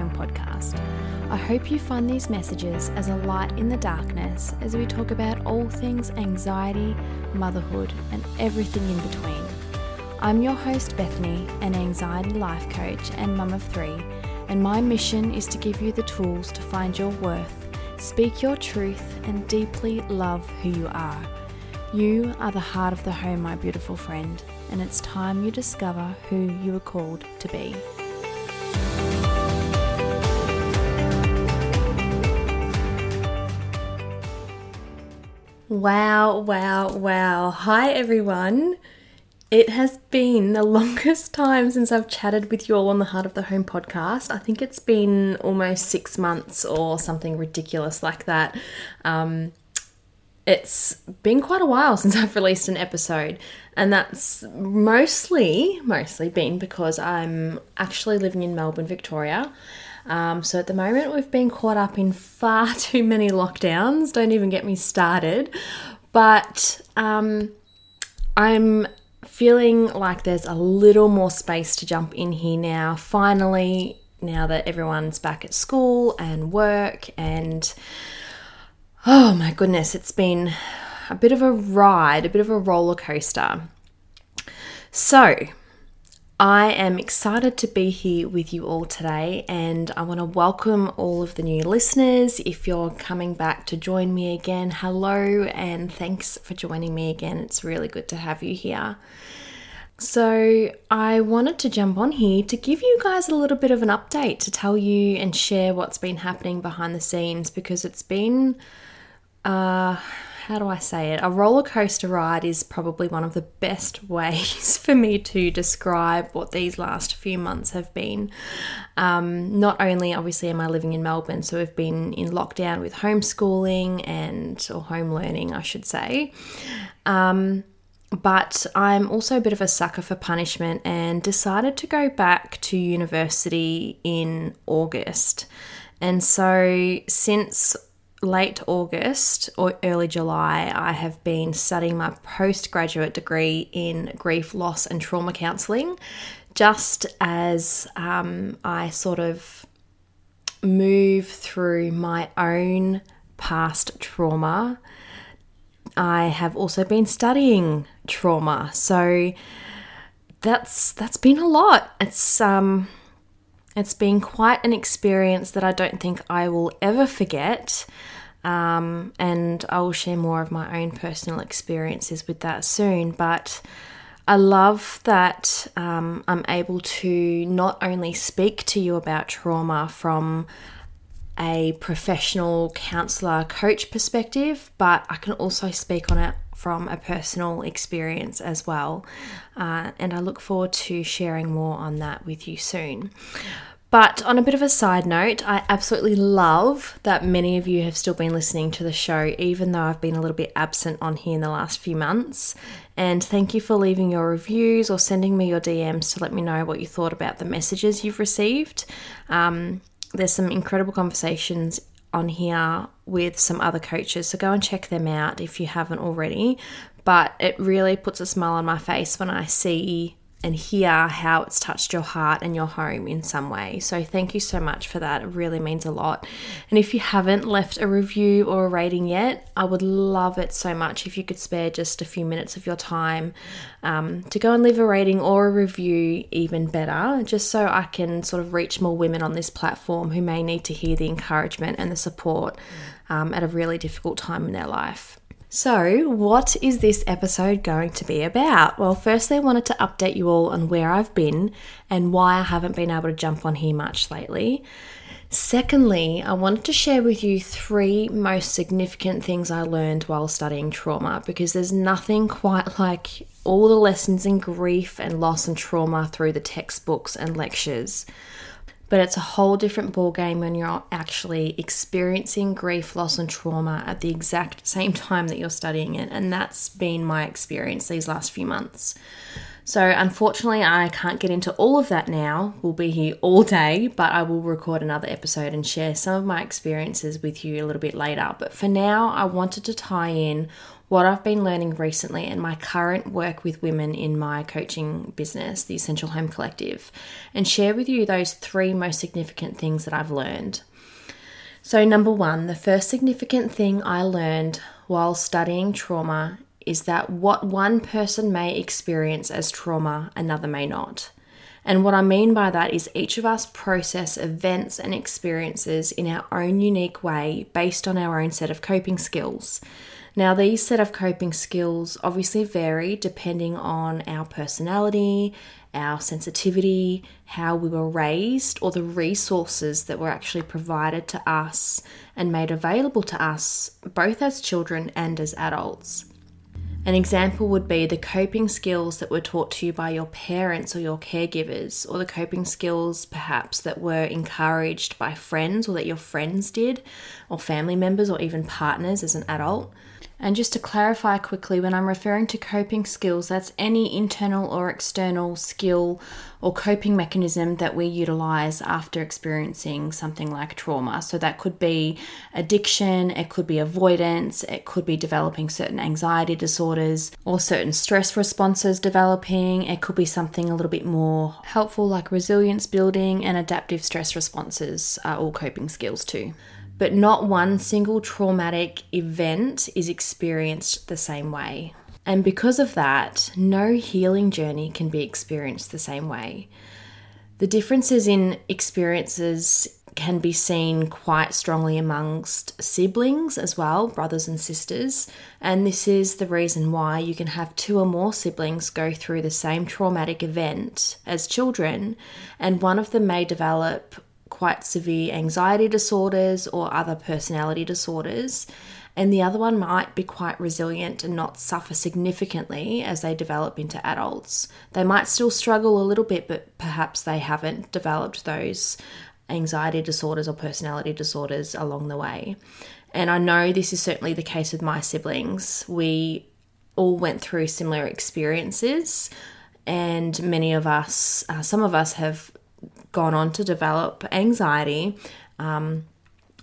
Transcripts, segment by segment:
Home podcast. I hope you find these messages as a light in the darkness as we talk about all things anxiety, motherhood, and everything in between. I'm your host, Bethany, an anxiety life coach and mum of three, and my mission is to give you the tools to find your worth, speak your truth, and deeply love who you are. You are the heart of the home, my beautiful friend, and it's time you discover who you were called to be. Wow, wow, wow. Hi, everyone. It has been the longest time since I've chatted with you all on the Heart of the Home podcast. I think it's been almost six months or something ridiculous like that. Um, it's been quite a while since I've released an episode, and that's mostly mostly been because I'm actually living in Melbourne, Victoria. Um, so at the moment, we've been caught up in far too many lockdowns. Don't even get me started. But um, I'm feeling like there's a little more space to jump in here now. Finally, now that everyone's back at school and work, and oh my goodness, it's been a bit of a ride, a bit of a roller coaster. So, I am excited to be here with you all today, and I want to welcome all of the new listeners. If you're coming back to join me again, hello, and thanks for joining me again. It's really good to have you here. So, I wanted to jump on here to give you guys a little bit of an update to tell you and share what's been happening behind the scenes because it's been uh how do I say it? A roller coaster ride is probably one of the best ways for me to describe what these last few months have been. Um, not only, obviously, am I living in Melbourne, so we've been in lockdown with homeschooling and, or home learning, I should say. Um, but I'm also a bit of a sucker for punishment and decided to go back to university in August. And so, since late August or early July, I have been studying my postgraduate degree in grief, loss, and trauma counselling, just as um, I sort of move through my own past trauma. I have also been studying trauma, so that's that's been a lot. It's um it's been quite an experience that I don't think I will ever forget. Um, and I will share more of my own personal experiences with that soon. But I love that um, I'm able to not only speak to you about trauma from a professional counselor coach perspective, but I can also speak on it from a personal experience as well. Uh, and I look forward to sharing more on that with you soon. But on a bit of a side note, I absolutely love that many of you have still been listening to the show, even though I've been a little bit absent on here in the last few months. And thank you for leaving your reviews or sending me your DMs to let me know what you thought about the messages you've received. Um, there's some incredible conversations on here with some other coaches, so go and check them out if you haven't already. But it really puts a smile on my face when I see and hear how it's touched your heart and your home in some way. So, thank you so much for that. It really means a lot. And if you haven't left a review or a rating yet, I would love it so much if you could spare just a few minutes of your time um, to go and leave a rating or a review, even better, just so I can sort of reach more women on this platform who may need to hear the encouragement and the support um, at a really difficult time in their life. So, what is this episode going to be about? Well, firstly, I wanted to update you all on where I've been and why I haven't been able to jump on here much lately. Secondly, I wanted to share with you three most significant things I learned while studying trauma because there's nothing quite like all the lessons in grief and loss and trauma through the textbooks and lectures but it's a whole different ballgame when you're actually experiencing grief, loss, and trauma at the exact same time that you're studying it. And that's been my experience these last few months. So, unfortunately, I can't get into all of that now. We'll be here all day, but I will record another episode and share some of my experiences with you a little bit later. But for now, I wanted to tie in what I've been learning recently and my current work with women in my coaching business, the Essential Home Collective, and share with you those three most significant things that I've learned. So, number one, the first significant thing I learned while studying trauma is that what one person may experience as trauma, another may not. And what I mean by that is each of us process events and experiences in our own unique way based on our own set of coping skills. Now, these set of coping skills obviously vary depending on our personality, our sensitivity, how we were raised, or the resources that were actually provided to us and made available to us, both as children and as adults. An example would be the coping skills that were taught to you by your parents or your caregivers, or the coping skills perhaps that were encouraged by friends or that your friends did, or family members, or even partners as an adult. And just to clarify quickly, when I'm referring to coping skills, that's any internal or external skill or coping mechanism that we utilize after experiencing something like trauma. So that could be addiction, it could be avoidance, it could be developing certain anxiety disorders or certain stress responses developing. It could be something a little bit more helpful, like resilience building and adaptive stress responses are all coping skills too but not one single traumatic event is experienced the same way. And because of that, no healing journey can be experienced the same way. The differences in experiences can be seen quite strongly amongst siblings as well, brothers and sisters. And this is the reason why you can have two or more siblings go through the same traumatic event as children, and one of them may develop quite severe anxiety disorders or other personality disorders, and the other one might be quite resilient and not suffer significantly as they develop into adults. They might still struggle a little bit, but perhaps they haven't developed those anxiety disorders or personality disorders along the way. And I know this is certainly the case with my siblings. We all went through similar experiences, and many of us, uh, some of us have gone on to develop anxiety. Um,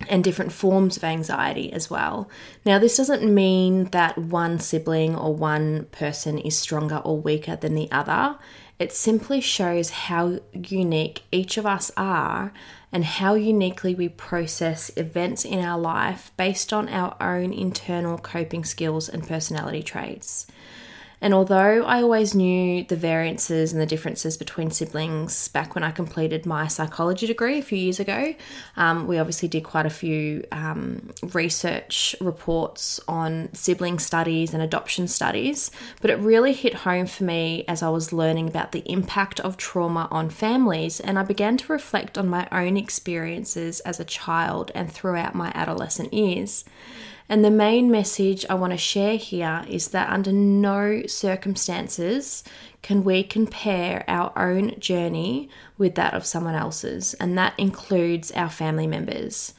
and different forms of anxiety as well. Now, this doesn't mean that one sibling or one person is stronger or weaker than the other. It simply shows how unique each of us are and how uniquely we process events in our life based on our own internal coping skills and personality traits. And although I always knew the variances and the differences between siblings back when I completed my psychology degree a few years ago, um, we obviously did quite a few um, research reports on sibling studies and adoption studies. But it really hit home for me as I was learning about the impact of trauma on families, and I began to reflect on my own experiences as a child and throughout my adolescent years. And the main message I want to share here is that under no circumstances can we compare our own journey with that of someone else's, and that includes our family members.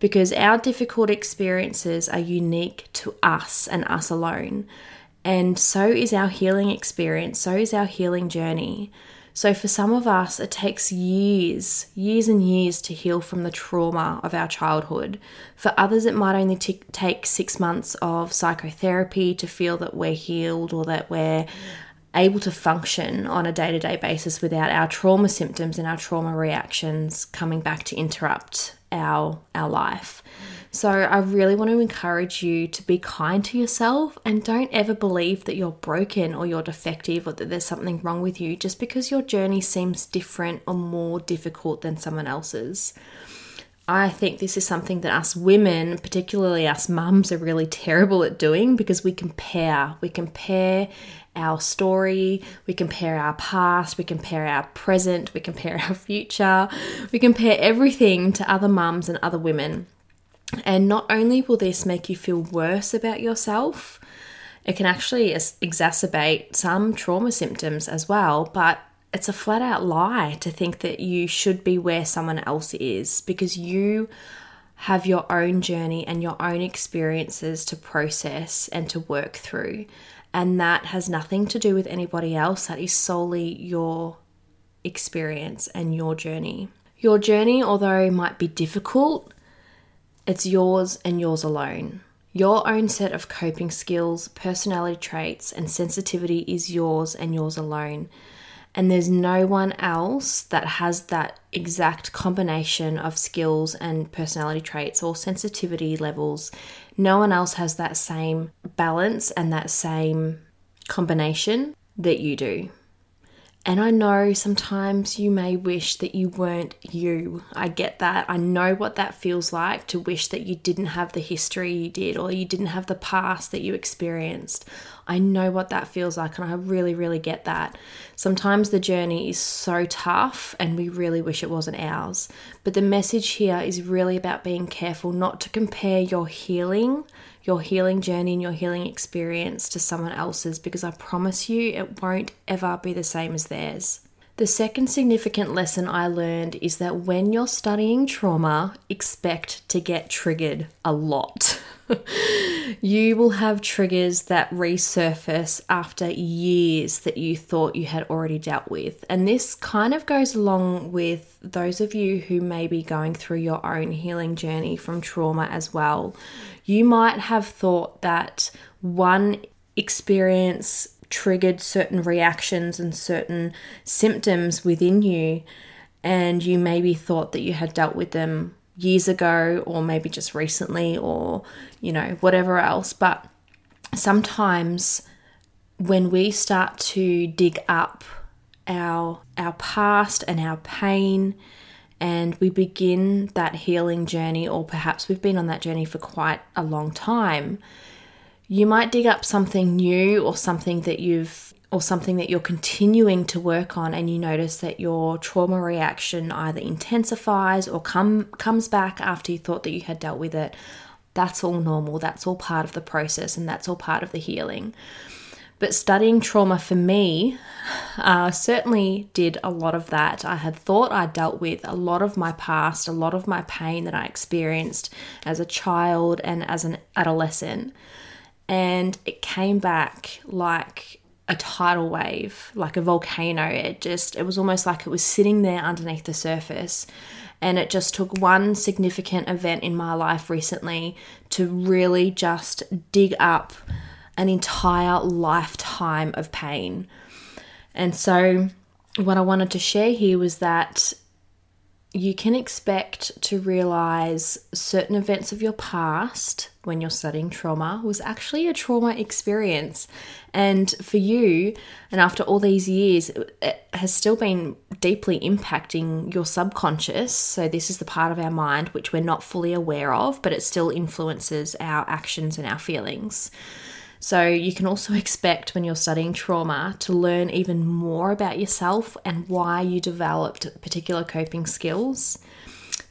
Because our difficult experiences are unique to us and us alone. And so is our healing experience, so is our healing journey. So, for some of us, it takes years, years and years to heal from the trauma of our childhood. For others, it might only t- take six months of psychotherapy to feel that we're healed or that we're able to function on a day to day basis without our trauma symptoms and our trauma reactions coming back to interrupt our, our life. So I really want to encourage you to be kind to yourself and don't ever believe that you're broken or you're defective or that there's something wrong with you just because your journey seems different or more difficult than someone else's. I think this is something that us women, particularly us mums, are really terrible at doing because we compare. We compare our story, we compare our past, we compare our present, we compare our future, we compare everything to other mums and other women. And not only will this make you feel worse about yourself, it can actually exacerbate some trauma symptoms as well, but it's a flat out lie to think that you should be where someone else is because you have your own journey and your own experiences to process and to work through. And that has nothing to do with anybody else, that is solely your experience and your journey. Your journey, although might be difficult, it's yours and yours alone. Your own set of coping skills, personality traits, and sensitivity is yours and yours alone. And there's no one else that has that exact combination of skills and personality traits or sensitivity levels. No one else has that same balance and that same combination that you do. And I know sometimes you may wish that you weren't you. I get that. I know what that feels like to wish that you didn't have the history you did or you didn't have the past that you experienced. I know what that feels like, and I really, really get that. Sometimes the journey is so tough, and we really wish it wasn't ours. But the message here is really about being careful not to compare your healing your healing journey and your healing experience to someone else's because I promise you it won't ever be the same as theirs. The second significant lesson I learned is that when you're studying trauma, expect to get triggered a lot. you will have triggers that resurface after years that you thought you had already dealt with. And this kind of goes along with those of you who may be going through your own healing journey from trauma as well. You might have thought that one experience triggered certain reactions and certain symptoms within you, and you maybe thought that you had dealt with them years ago or maybe just recently or you know whatever else. But sometimes when we start to dig up our our past and our pain and we begin that healing journey or perhaps we've been on that journey for quite a long time you might dig up something new or something that you've or something that you're continuing to work on and you notice that your trauma reaction either intensifies or come comes back after you thought that you had dealt with it that's all normal that's all part of the process and that's all part of the healing but studying trauma for me uh, certainly did a lot of that. I had thought I dealt with a lot of my past, a lot of my pain that I experienced as a child and as an adolescent. And it came back like a tidal wave, like a volcano. It just, it was almost like it was sitting there underneath the surface. And it just took one significant event in my life recently to really just dig up an entire lifetime of pain. And so, what I wanted to share here was that you can expect to realize certain events of your past when you're studying trauma was actually a trauma experience. And for you, and after all these years, it has still been deeply impacting your subconscious. So, this is the part of our mind which we're not fully aware of, but it still influences our actions and our feelings. So, you can also expect when you're studying trauma to learn even more about yourself and why you developed particular coping skills.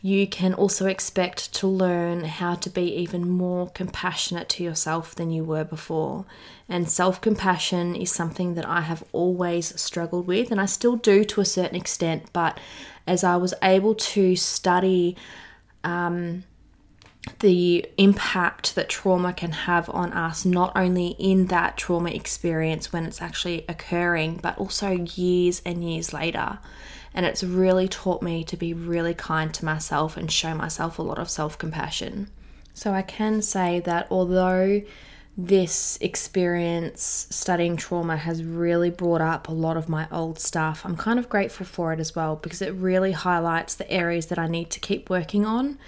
You can also expect to learn how to be even more compassionate to yourself than you were before. And self compassion is something that I have always struggled with, and I still do to a certain extent. But as I was able to study, um, the impact that trauma can have on us, not only in that trauma experience when it's actually occurring, but also years and years later. And it's really taught me to be really kind to myself and show myself a lot of self compassion. So I can say that although this experience studying trauma has really brought up a lot of my old stuff. I'm kind of grateful for it as well because it really highlights the areas that I need to keep working on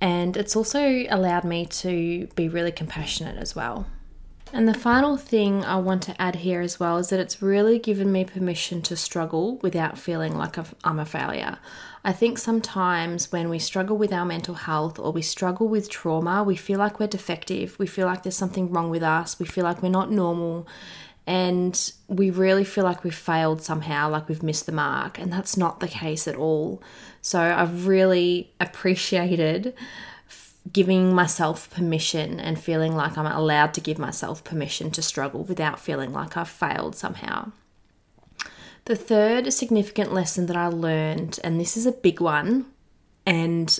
and it's also allowed me to be really compassionate as well. And the final thing I want to add here as well is that it's really given me permission to struggle without feeling like I'm a failure. I think sometimes when we struggle with our mental health or we struggle with trauma, we feel like we're defective. We feel like there's something wrong with us. We feel like we're not normal. And we really feel like we've failed somehow, like we've missed the mark. And that's not the case at all. So I've really appreciated giving myself permission and feeling like I'm allowed to give myself permission to struggle without feeling like I've failed somehow. The third significant lesson that I learned, and this is a big one, and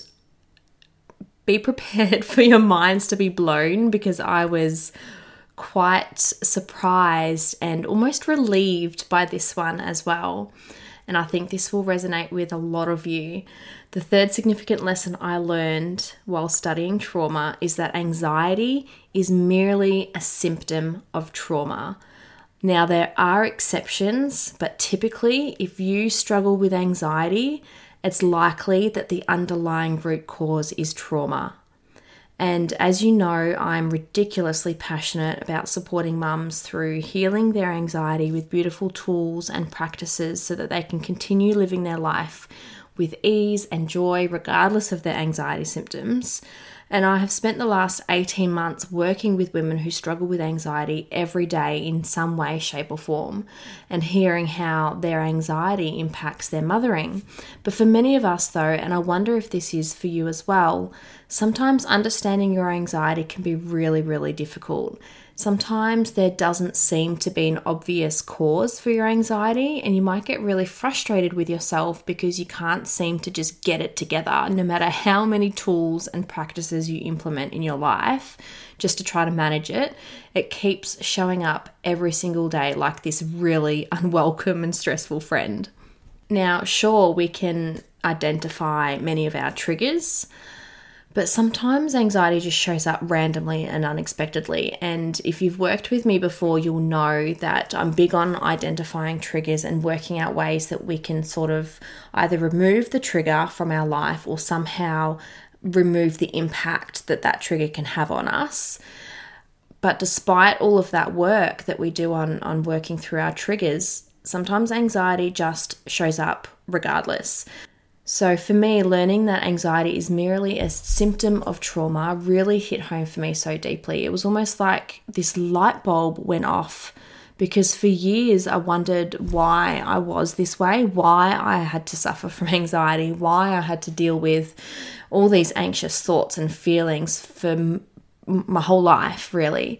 be prepared for your minds to be blown because I was quite surprised and almost relieved by this one as well. And I think this will resonate with a lot of you. The third significant lesson I learned while studying trauma is that anxiety is merely a symptom of trauma. Now, there are exceptions, but typically, if you struggle with anxiety, it's likely that the underlying root cause is trauma. And as you know, I'm ridiculously passionate about supporting mums through healing their anxiety with beautiful tools and practices so that they can continue living their life with ease and joy, regardless of their anxiety symptoms. And I have spent the last 18 months working with women who struggle with anxiety every day in some way, shape, or form, and hearing how their anxiety impacts their mothering. But for many of us, though, and I wonder if this is for you as well, sometimes understanding your anxiety can be really, really difficult. Sometimes there doesn't seem to be an obvious cause for your anxiety, and you might get really frustrated with yourself because you can't seem to just get it together, no matter how many tools and practices you implement in your life just to try to manage it. It keeps showing up every single day like this really unwelcome and stressful friend. Now, sure, we can identify many of our triggers. But sometimes anxiety just shows up randomly and unexpectedly. And if you've worked with me before, you'll know that I'm big on identifying triggers and working out ways that we can sort of either remove the trigger from our life or somehow remove the impact that that trigger can have on us. But despite all of that work that we do on, on working through our triggers, sometimes anxiety just shows up regardless. So, for me, learning that anxiety is merely a symptom of trauma really hit home for me so deeply. It was almost like this light bulb went off because for years I wondered why I was this way, why I had to suffer from anxiety, why I had to deal with all these anxious thoughts and feelings for my whole life, really.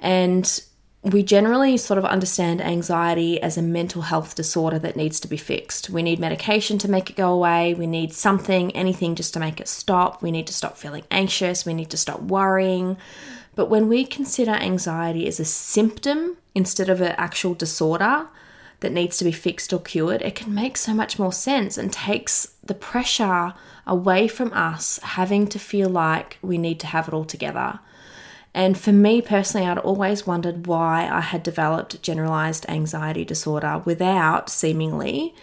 And we generally sort of understand anxiety as a mental health disorder that needs to be fixed. We need medication to make it go away. We need something, anything just to make it stop. We need to stop feeling anxious. We need to stop worrying. But when we consider anxiety as a symptom instead of an actual disorder that needs to be fixed or cured, it can make so much more sense and takes the pressure away from us having to feel like we need to have it all together. And for me personally, I'd always wondered why I had developed generalized anxiety disorder without seemingly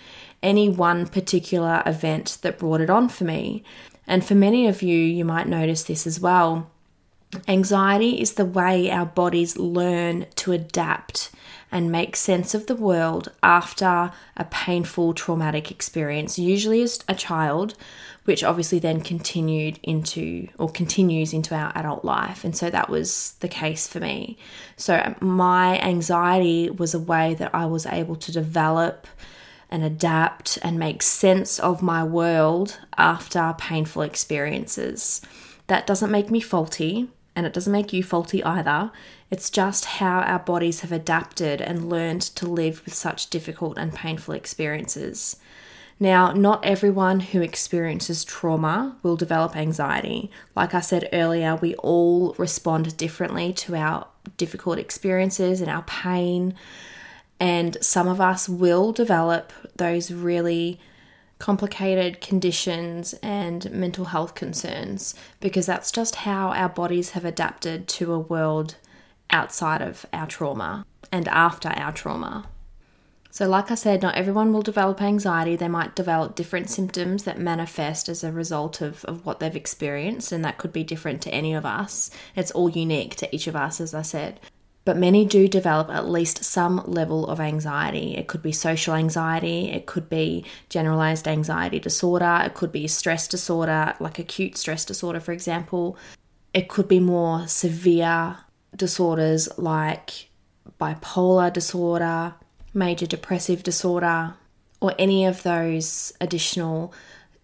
any one particular event that brought it on for me. And for many of you, you might notice this as well. Anxiety is the way our bodies learn to adapt and make sense of the world after a painful traumatic experience, usually as a child, which obviously then continued into or continues into our adult life. And so that was the case for me. So my anxiety was a way that I was able to develop and adapt and make sense of my world after painful experiences. That doesn't make me faulty and it doesn't make you faulty either. It's just how our bodies have adapted and learned to live with such difficult and painful experiences. Now, not everyone who experiences trauma will develop anxiety. Like I said earlier, we all respond differently to our difficult experiences and our pain. And some of us will develop those really complicated conditions and mental health concerns because that's just how our bodies have adapted to a world outside of our trauma and after our trauma. So, like I said, not everyone will develop anxiety. They might develop different symptoms that manifest as a result of, of what they've experienced, and that could be different to any of us. It's all unique to each of us, as I said but many do develop at least some level of anxiety. It could be social anxiety, it could be generalized anxiety disorder, it could be stress disorder, like acute stress disorder, for example. It could be more severe disorders like bipolar disorder, major depressive disorder, or any of those additional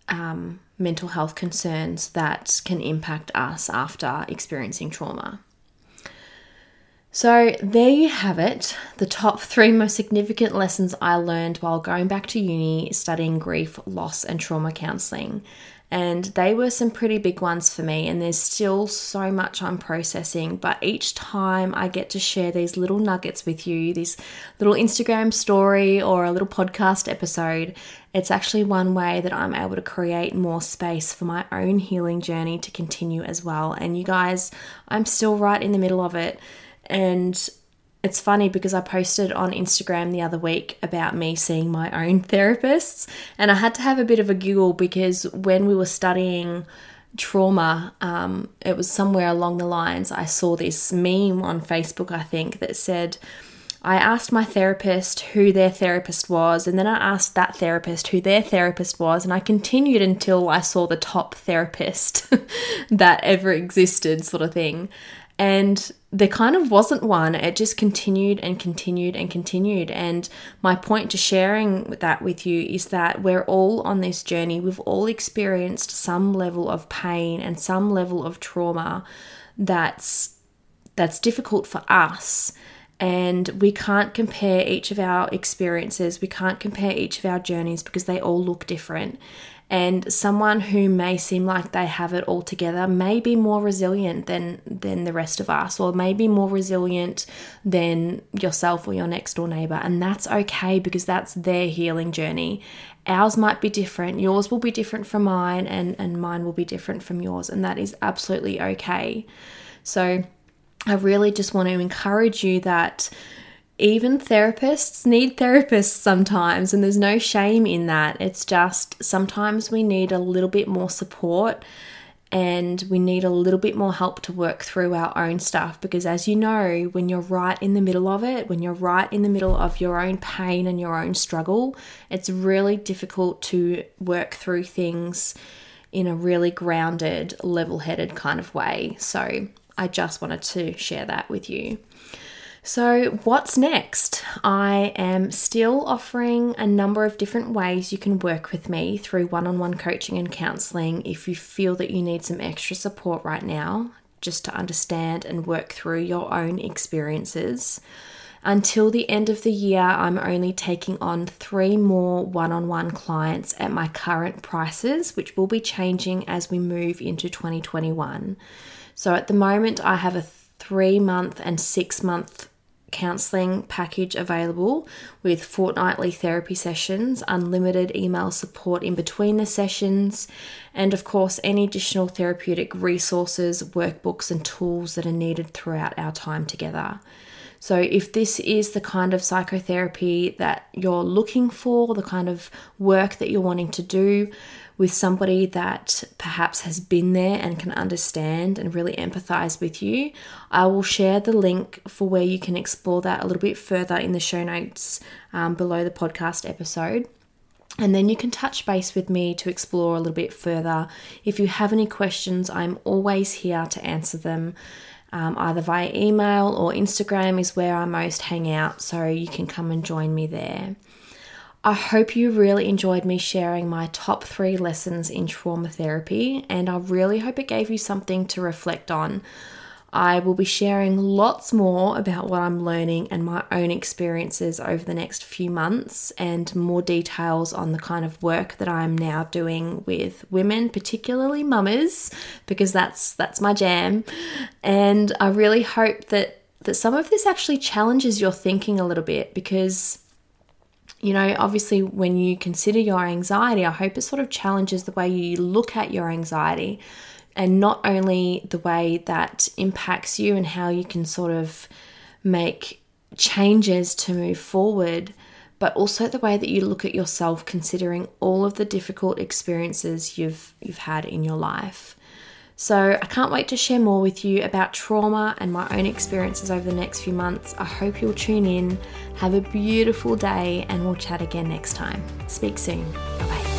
um, mental health concerns that can impact us after experiencing trauma. So, there you have it the top three most significant lessons I learned while going back to uni studying grief, loss, and trauma counselling. And they were some pretty big ones for me, and there's still so much I'm processing. But each time I get to share these little nuggets with you, this little Instagram story or a little podcast episode, it's actually one way that I'm able to create more space for my own healing journey to continue as well. And you guys, I'm still right in the middle of it. And it's funny because I posted on Instagram the other week about me seeing my own therapists, and I had to have a bit of a giggle because when we were studying trauma, um, it was somewhere along the lines I saw this meme on Facebook, I think, that said, I asked my therapist who their therapist was, and then I asked that therapist who their therapist was, and I continued until I saw the top therapist that ever existed, sort of thing. And there kind of wasn't one. It just continued and continued and continued. And my point to sharing that with you is that we're all on this journey. We've all experienced some level of pain and some level of trauma that's that's difficult for us. And we can't compare each of our experiences, we can't compare each of our journeys because they all look different. And someone who may seem like they have it all together may be more resilient than than the rest of us, or may be more resilient than yourself or your next door neighbor. And that's okay because that's their healing journey. Ours might be different, yours will be different from mine, and, and mine will be different from yours, and that is absolutely okay. So I really just want to encourage you that even therapists need therapists sometimes, and there's no shame in that. It's just sometimes we need a little bit more support and we need a little bit more help to work through our own stuff because, as you know, when you're right in the middle of it, when you're right in the middle of your own pain and your own struggle, it's really difficult to work through things in a really grounded, level headed kind of way. So, I just wanted to share that with you. So, what's next? I am still offering a number of different ways you can work with me through one on one coaching and counseling if you feel that you need some extra support right now, just to understand and work through your own experiences. Until the end of the year, I'm only taking on three more one on one clients at my current prices, which will be changing as we move into 2021. So, at the moment, I have a three month and six month counselling package available with fortnightly therapy sessions, unlimited email support in between the sessions, and of course, any additional therapeutic resources, workbooks, and tools that are needed throughout our time together. So, if this is the kind of psychotherapy that you're looking for, the kind of work that you're wanting to do, with somebody that perhaps has been there and can understand and really empathize with you, I will share the link for where you can explore that a little bit further in the show notes um, below the podcast episode. And then you can touch base with me to explore a little bit further. If you have any questions, I'm always here to answer them. Um, either via email or Instagram is where I most hang out, so you can come and join me there. I hope you really enjoyed me sharing my top three lessons in trauma therapy, and I really hope it gave you something to reflect on. I will be sharing lots more about what I'm learning and my own experiences over the next few months, and more details on the kind of work that I'm now doing with women, particularly mamas, because that's that's my jam. And I really hope that that some of this actually challenges your thinking a little bit because you know, obviously, when you consider your anxiety, I hope it sort of challenges the way you look at your anxiety and not only the way that impacts you and how you can sort of make changes to move forward, but also the way that you look at yourself considering all of the difficult experiences you've you've had in your life. So, I can't wait to share more with you about trauma and my own experiences over the next few months. I hope you'll tune in. Have a beautiful day, and we'll chat again next time. Speak soon. Bye bye.